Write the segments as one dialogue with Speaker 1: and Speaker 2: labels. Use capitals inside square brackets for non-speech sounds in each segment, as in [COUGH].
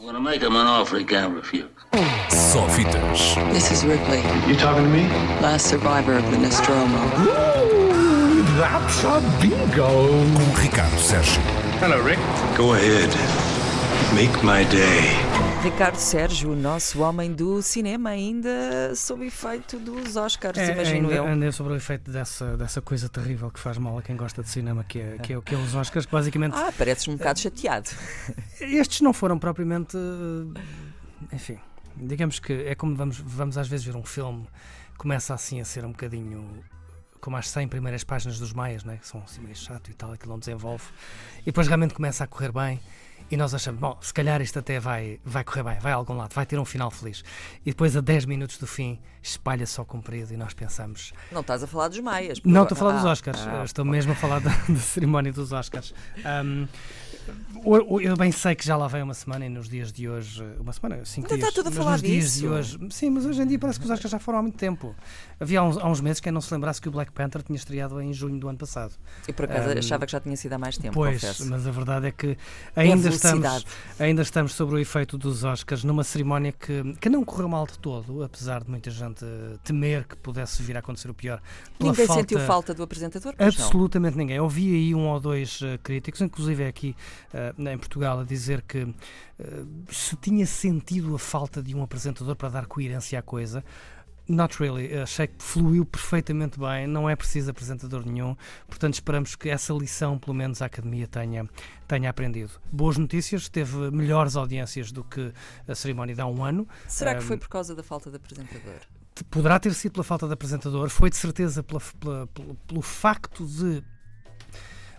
Speaker 1: I'm gonna make him an offer he can't refuse.
Speaker 2: Só fitas.
Speaker 3: This is Ripley,
Speaker 4: You talking to me?
Speaker 3: last survivor of the Nostromo.
Speaker 4: That's a bingo.
Speaker 2: Com Ricardo Sérgio.
Speaker 4: Hello, Rick.
Speaker 5: Go ahead. Make my day.
Speaker 6: Ricardo Sérgio, o nosso homem do cinema, ainda sob efeito dos Oscars,
Speaker 7: É,
Speaker 6: imagino
Speaker 7: ainda,
Speaker 6: eu.
Speaker 7: andei sobre o efeito dessa, dessa coisa terrível que faz mal a quem gosta de cinema, que é, que é, que é os Oscars, que basicamente
Speaker 6: Ah, pareces um bocado chateado.
Speaker 7: estes não foram propriamente. eh, Enfim, digamos que é como vamos, vamos às vezes ver um filme, começa assim a ser um bocadinho como as 100 primeiras páginas dos Maias, né? que são assim meio chato e tal, aquilo não desenvolve, e depois realmente começa a correr bem. E nós achamos, bom, se calhar isto até vai, vai correr bem, vai a algum lado, vai ter um final feliz. E depois, a 10 minutos do fim, espalha-se ao comprido e nós pensamos,
Speaker 6: Não estás a falar dos Maias.
Speaker 7: não estou a falar dos
Speaker 6: Ah,
Speaker 7: Oscars,
Speaker 6: ah,
Speaker 7: estou mesmo a falar da, da cerimónia dos Oscars. Um, eu bem sei que já lá vem uma semana e nos dias de hoje, uma semana, cinco
Speaker 6: Ainda
Speaker 7: dias.
Speaker 6: está tudo a falar
Speaker 7: nos dias de
Speaker 6: disso.
Speaker 7: hoje, sim, mas hoje em dia parece que os Oscars já foram há muito tempo. Havia há uns, há uns meses quem não se lembrasse que o Black Panther tinha estreado em junho do ano passado.
Speaker 6: E por acaso
Speaker 7: Um,
Speaker 6: achava que já tinha sido há mais tempo,
Speaker 7: pois,
Speaker 6: confesso.
Speaker 7: mas a verdade é que ainda estamos, ainda estamos sobre o efeito dos Oscars numa cerimónia que, que não correu mal de todo, apesar de muita gente temer que pudesse vir a acontecer o pior.
Speaker 6: Ninguém
Speaker 7: falta-
Speaker 6: sentiu falta do apresentador, pois não.
Speaker 7: Absolutamente ninguém. Eu ouvi aí um ou dois eh, críticos, inclusive aqui eh, em Portugal, a dizer que eh, se tinha sentido a falta de um apresentador para dar coerência à coisa. Not really. Achei que fluiu perfeitamente bem, não é preciso apresentador nenhum, portanto esperamos que essa lição, pelo menos, a Academia tenha, tenha aprendido. Boas notícias, teve melhores audiências do que a cerimónia de há um ano.
Speaker 6: Será que
Speaker 7: Um,
Speaker 6: foi por causa da falta de apresentador?
Speaker 7: poderá ter sido pela falta de apresentador, foi de certeza pela- pela- pelo, pelo facto de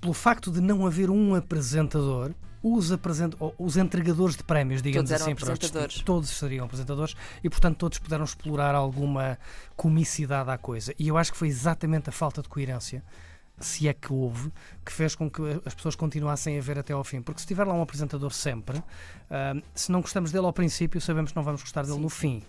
Speaker 7: pelo facto de não haver um apresentador. Os, apresent... os entregadores de prémios, digamos
Speaker 6: Todos
Speaker 7: assim, para os
Speaker 6: apresentadores.
Speaker 7: distintos- todos seriam apresentadores e, portanto, todos puderam explorar alguma comicidade à coisa. E eu acho que foi exatamente a falta de coerência, se é que houve, que fez com que as pessoas continuassem a ver até ao fim. Porque se tiver lá um apresentador sempre, ah, se não gostamos dele ao princípio, sabemos que não vamos gostar dele no fim.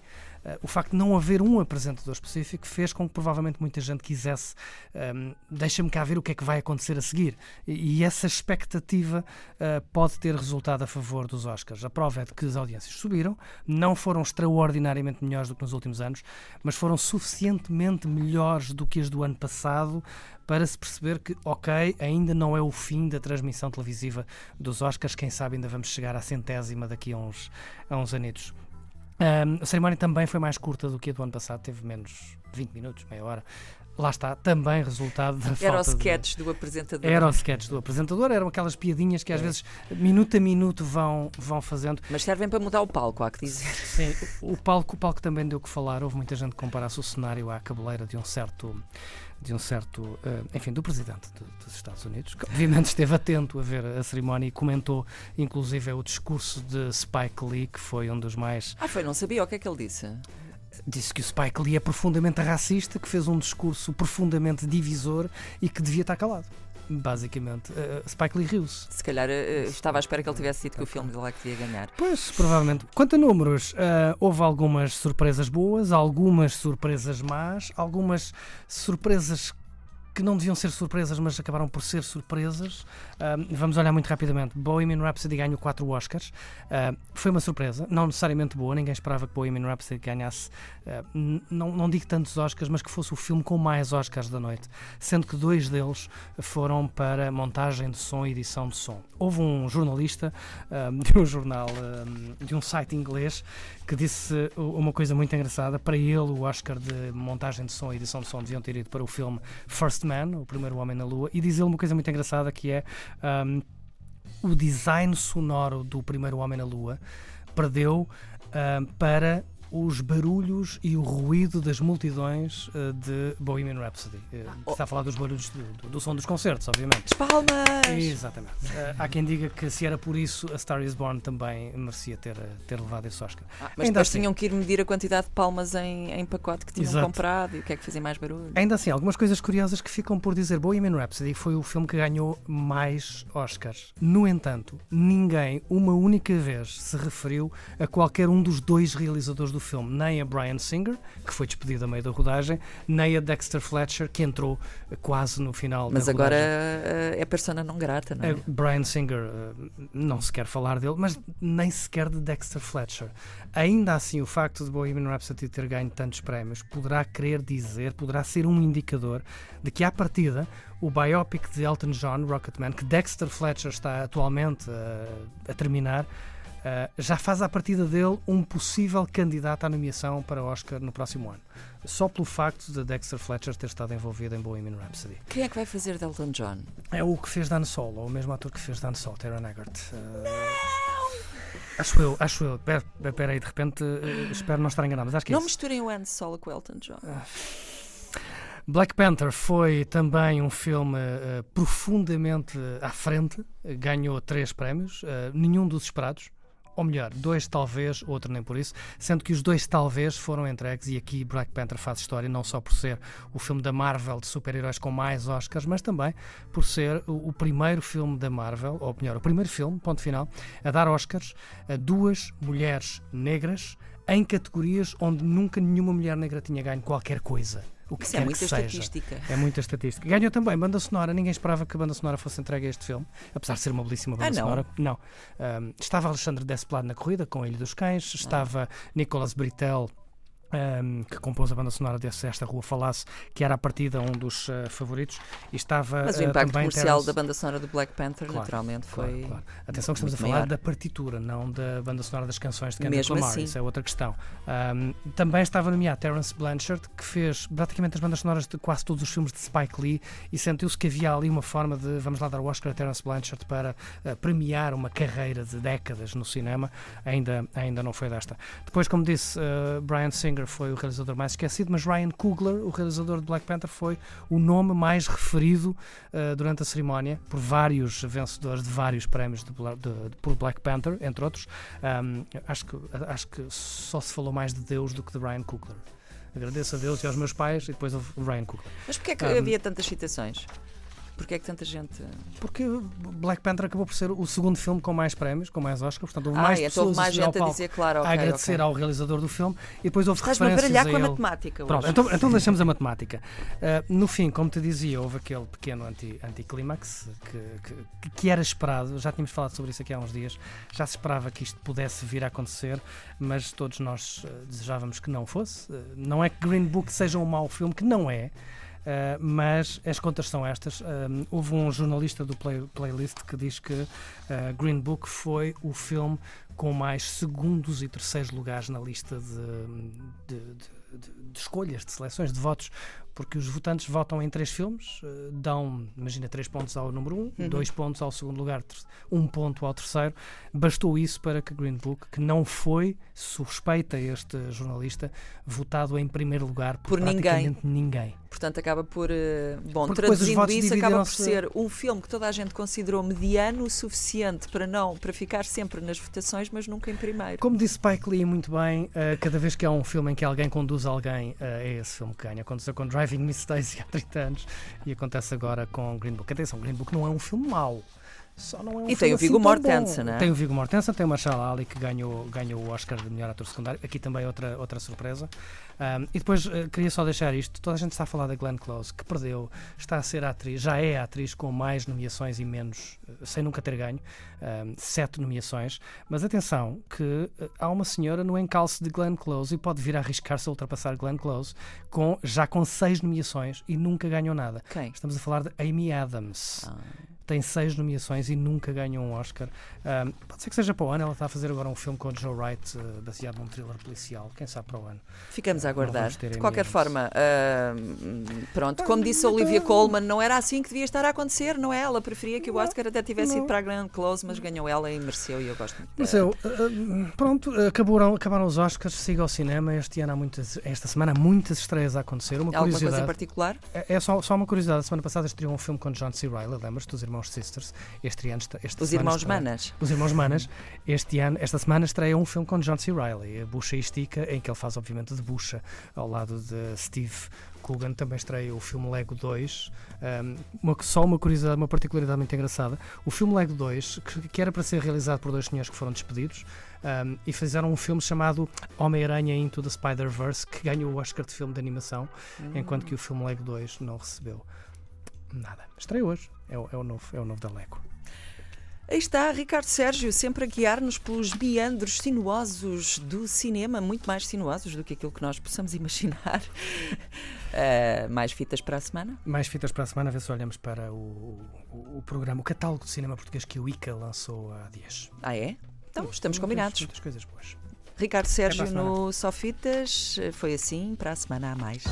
Speaker 7: Uh, o facto de não haver um apresentador específico fez com que provavelmente muita gente quisesse um, deixa-me cá ver o que é que vai acontecer a seguir. E, e essa expectativa uh, pode ter resultado a favor dos Oscars. A prova é de que as audiências subiram, não foram extraordinariamente melhores do que nos últimos anos, mas foram suficientemente melhores do que as do ano passado para se perceber que, ok, ainda não é o fim da transmissão televisiva dos Oscars, quem sabe ainda vamos chegar à centésima daqui a uns, a uns anitos. Um, a cerimónia também foi mais curta do que a do ano passado, teve menos 20 minutos, meia hora. Lá está, também resultado da
Speaker 6: Era o
Speaker 7: falta de-
Speaker 6: sketch do apresentador.
Speaker 7: Era o sketch do apresentador, eram aquelas piadinhas que às vezes, minuto a minuto, vão, vão fazendo.
Speaker 6: Mas servem para mudar o palco, há que dizer.
Speaker 7: Sim, o o palco, o palco também deu o que falar. Houve muita gente que comparasse o cenário à cabeleira de um certo, de um certo, eh, enfim, do presidente do- dos Estados Unidos, que obviamente esteve atento a ver a cerimónia e comentou, inclusive, o discurso de Spike Lee, que foi um dos mais
Speaker 6: Ah, foi, não sabia o que é que ele disse.
Speaker 7: Disse que o Spike Lee é profundamente racista, que fez um discurso profundamente divisor e que devia estar calado. Basicamente, Eh, Spike Lee riu-se.
Speaker 6: Se calhar eh, estava à espera que ele tivesse dito que o filme de lá que ia ganhar.
Speaker 7: Pois, provavelmente. Quanto a números, ah, houve algumas surpresas boas, algumas surpresas más, algumas surpresas que não deviam ser surpresas, mas acabaram por ser surpresas. Vamos olhar muito rapidamente. Bohemian Rhapsody ganhou 4 Oscars. Ah, foi uma surpresa, não necessariamente boa. Ninguém esperava que Bohemian Rhapsody ganhasse, n- não, não digo tantos Oscars, mas que fosse o filme com mais Oscars da noite. Sendo que dois deles foram para montagem de som e edição de som. Houve um jornalista de um jornal, de um site inglês, que disse uma coisa muito engraçada. Para ele, o Oscar de montagem de som e edição de som deviam ter ido para o filme First Man, o primeiro homem na Lua, e diz ele uma coisa muito engraçada que é ahm, o design sonoro do primeiro homem na Lua perdeu ahm, para os barulhos e o ruído das multidões ah, de Bohemian Rhapsody. Eh, Está a falar dos barulhos do, do- som dos concertos, obviamente.
Speaker 6: Palmas!
Speaker 7: Exatamente. Eh, há quem diga que se era por isso a Star is Born também merecia ter, eh, ter levado esse Oscar.
Speaker 6: Ah, mas
Speaker 7: Ainda
Speaker 6: depois
Speaker 7: assim-
Speaker 6: tinham que ir medir a quantidade de palmas em, em pacote que tinham
Speaker 7: Exato.
Speaker 6: comprado e o que é que fazia mais barulho.
Speaker 7: Ainda assim, algumas coisas curiosas que ficam por dizer. Bohemian Rhapsody foi o filme que ganhou mais Oscars. No entanto, ninguém, uma única vez, se referiu a qualquer um dos dois realizadores do filme nem a Brian Singer, que foi despedido a meio da rodagem, nem a Dexter Fletcher, que entrou eh, quase no final
Speaker 6: Mas
Speaker 7: da
Speaker 6: agora
Speaker 7: rodagem.
Speaker 6: eh, é persona não grata, não é?
Speaker 7: A Brian Singer, eh, não se quer falar dele, mas nem sequer de Dexter Fletcher. Ainda assim, o facto de Bohemian Rhapsody ter ganho tantos prémios poderá querer dizer, poderá ser um indicador de que, à partida, o biopic de Elton John, Rocketman, que Dexter Fletcher está atualmente eh, a terminar, eh, já faz à partida dele um possível candidato à nomeação para Oscar no próximo ano. Só pelo facto de Dexter Fletcher ter estado envolvido em Bohemian Rhapsody.
Speaker 6: Quem é que vai fazer de Elton John?
Speaker 7: É o que fez Dan Solo, ou o mesmo ator que fez Dan Solo, Taron Eggert. Acho eu, acho eu. Espera aí, de repente, eh, espero não estar enganado, mas acho que é
Speaker 6: não
Speaker 7: isso.
Speaker 6: misturem o Han Solo com o Elton John.
Speaker 7: Black Panther foi também um filme eh, profundamente à frente, ganhou três prémios, eh, nenhum dos esperados. Ou melhor, dois talvez, outro nem por isso, sendo que os dois talvez foram entregues, e aqui Black Panther faz história, não só por ser o filme da Marvel de super-heróis com mais Oscars, mas também por ser o, o primeiro filme da Marvel, ou melhor, o primeiro filme, ponto final, a dar Oscars a duas mulheres negras em categorias onde nunca nenhuma mulher negra tinha ganho qualquer coisa. O que
Speaker 6: Isso é muita
Speaker 7: seja.
Speaker 6: estatística.
Speaker 7: É muita estatística. Ganhou também banda sonora. Ninguém esperava que a banda sonora fosse entregue a este filme, apesar de ser uma belíssima banda
Speaker 6: Ah, não?
Speaker 7: sonora. Não. Ahm, estava Alexandre Desplat na corrida com Ilha dos Cães, estava Nicolas Britel. Ahm, que compôs a banda sonora desse Esta Rua Falasse, que era a partida um dos ah, favoritos, e estava
Speaker 6: Mas o
Speaker 7: ah,
Speaker 6: impacto
Speaker 7: também
Speaker 6: comercial da banda sonora do Black Panther,
Speaker 7: Claro,
Speaker 6: naturalmente,
Speaker 7: Claro,
Speaker 6: foi.
Speaker 7: claro. Atenção que estamos a falar
Speaker 6: maior.
Speaker 7: da partitura, não da banda sonora das canções de Kendrick Lamar.
Speaker 6: assim.
Speaker 7: Isso é outra questão. Ahm, também estava nomeado Terence Blanchard, que fez praticamente as bandas sonoras de quase todos os filmes de Spike Lee e sentiu-se que havia ali uma forma de vamos lá dar o Oscar a Terence Blanchard para ah, premiar uma carreira de décadas no cinema. Ainda, ainda não foi desta. Depois, como disse, Brian Singer foi o realizador mais esquecido, mas Ryan Coogler, o realizador de Black Panther, foi o nome mais referido uh, durante a cerimónia por vários vencedores de vários prémios de de- de- por Black Panther, entre outros. Um, acho, que, acho que só se falou mais de Deus do que de Ryan Coogler. Agradeço a Deus e aos meus pais e depois ao Ryan Coogler.
Speaker 6: Mas porquê é que
Speaker 7: Ah,
Speaker 6: havia tantas citações? Porquê é que tanta gente.
Speaker 7: Porque Black Panther acabou por ser o segundo filme com mais prémios, com mais Oscars, portanto houve
Speaker 6: Ah,
Speaker 7: mais
Speaker 6: então houve
Speaker 7: pessoas
Speaker 6: mais
Speaker 7: a
Speaker 6: gente a dizer, claro, ok.
Speaker 7: a agradecer
Speaker 6: ok.
Speaker 7: ao realizador do filme e depois houve
Speaker 6: Estás-me a
Speaker 7: referências
Speaker 6: baralhar
Speaker 7: a
Speaker 6: com a matemática
Speaker 7: Pronto,
Speaker 6: hoje.
Speaker 7: então, então deixamos a matemática. Uh, no fim, como te dizia, houve aquele pequeno anti- anticlímax que, que, que era esperado. Já tínhamos falado sobre isso aqui há uns dias. Já se esperava que isto pudesse vir a acontecer, mas todos nós uh, desejávamos que não fosse. Uh, não é que Green Book seja um mau filme, que não é. Uh, mas as contas são estas. Um, houve um jornalista do Play- Playlist que diz que uh, Green Book foi o filme com mais segundos e terceiros lugares na lista de, de- de- de- escolhas, de seleções, de votos, porque os votantes votam em três filmes, uh, dão, imagina, três pontos ao número um,
Speaker 6: Uhum.
Speaker 7: dois pontos ao segundo lugar, um ponto ao terceiro. Bastou isso para que Green Book, que não foi, suspeita este jornalista, votado em primeiro lugar por,
Speaker 6: Por ninguém.
Speaker 7: praticamente ninguém.
Speaker 6: Portanto, acaba por. eh, Bom,
Speaker 7: Porque
Speaker 6: traduzindo isso, acaba por ser um filme que toda a gente considerou mediano o suficiente para não para ficar sempre nas votações, mas nunca em primeiro.
Speaker 7: Como disse Spike Lee muito bem, uh, cada vez que há um filme em que alguém conduz alguém, uh, é esse filme que ganha. Aconteceu com Driving Miss Daisy há 30 anos e acontece agora com Green Book. Atenção, Green Book não é um filme mau. Só não é um
Speaker 6: E tem o
Speaker 7: assim
Speaker 6: Viggo
Speaker 7: tão
Speaker 6: Mortensen, é?
Speaker 7: Tem o Viggo Mortensen, tem o Marshall Ali que ganhou, ganhou o Oscar de melhor ator secundário. Aqui também outra, outra surpresa. Um, e depois uh, queria só deixar isto: toda a gente está a falar da Glenn Close, que perdeu, está a ser a atriz, já é a atriz com mais nomeações e menos, uh, sem nunca ter ganho, um, sete nomeações. Mas atenção, que uh, há uma senhora no encalço de Glenn Close e pode vir a arriscar-se a ultrapassar Glenn Close com, já com seis nomeações e nunca ganhou nada.
Speaker 6: Quem?
Speaker 7: Estamos a falar de Amy Adams.
Speaker 6: Ah.
Speaker 7: Tem seis nomeações e nunca ganhou um Oscar. Um, pode ser que seja para o ano. Ela está a fazer agora um filme com o Joe Wright, uh, baseado num thriller policial. Quem sabe para o ano.
Speaker 6: Ficamos a aguardar. De qualquer forma, ah, pronto, como disse a Olivia Colman, não era assim que devia estar a acontecer, não é? Ela preferia que o Oscar até tivesse ido
Speaker 7: não.
Speaker 6: para a Glenn Close, mas ganhou ela e mereceu e eu gosto muito.
Speaker 7: Mas
Speaker 6: dela.
Speaker 7: eu, uh, uh, pronto, acabaram, acabaram os Oscars. Siga ao cinema. Este ano há muitas, esta semana há muitas estreias a acontecer. Uma
Speaker 6: Alguma coisa em particular?
Speaker 7: É é só, só uma curiosidade. A semana passada estreou um filme com John C. Reilly, lembras-te dos irmãos irmãos Sisters. Este ano, esta
Speaker 6: Os irmãos
Speaker 7: estreia-
Speaker 6: Manas.
Speaker 7: Os Irmãos [LAUGHS] Manas, este ano, esta semana estreia um filme com John C. Reilly, a Bucha e Estica, em que ele faz, obviamente, de Bucha, ao lado de Steve Coogan. Também estreia o filme Lego 2. Um, uma, só uma curiosidade, uma particularidade muito engraçada: o filme Lego 2, que, que era para ser realizado por dois senhores que foram despedidos, um, e fizeram um filme chamado Homem-Aranha Into the Spider-Verse, que ganhou o Oscar de filme de animação, enquanto que o filme Lego 2 não recebeu nada. Estreia hoje, é o, é o novo, é o novo da Lego.
Speaker 6: Aí está Ricardo Sérgio, sempre a guiar-nos pelos meandros sinuosos do cinema, muito mais sinuosos do que aquilo que nós possamos imaginar. Ah, [LAUGHS] mais fitas para a semana?
Speaker 7: Mais fitas para a semana, a ver se olhamos para o, o, o programa, o catálogo de cinema português que o ICA lançou há dias.
Speaker 6: Ah, é? Então, estamos combinados.
Speaker 7: Muitas coisas boas.
Speaker 6: Ricardo Sérgio no Só Fitas, foi assim, para a semana a mais.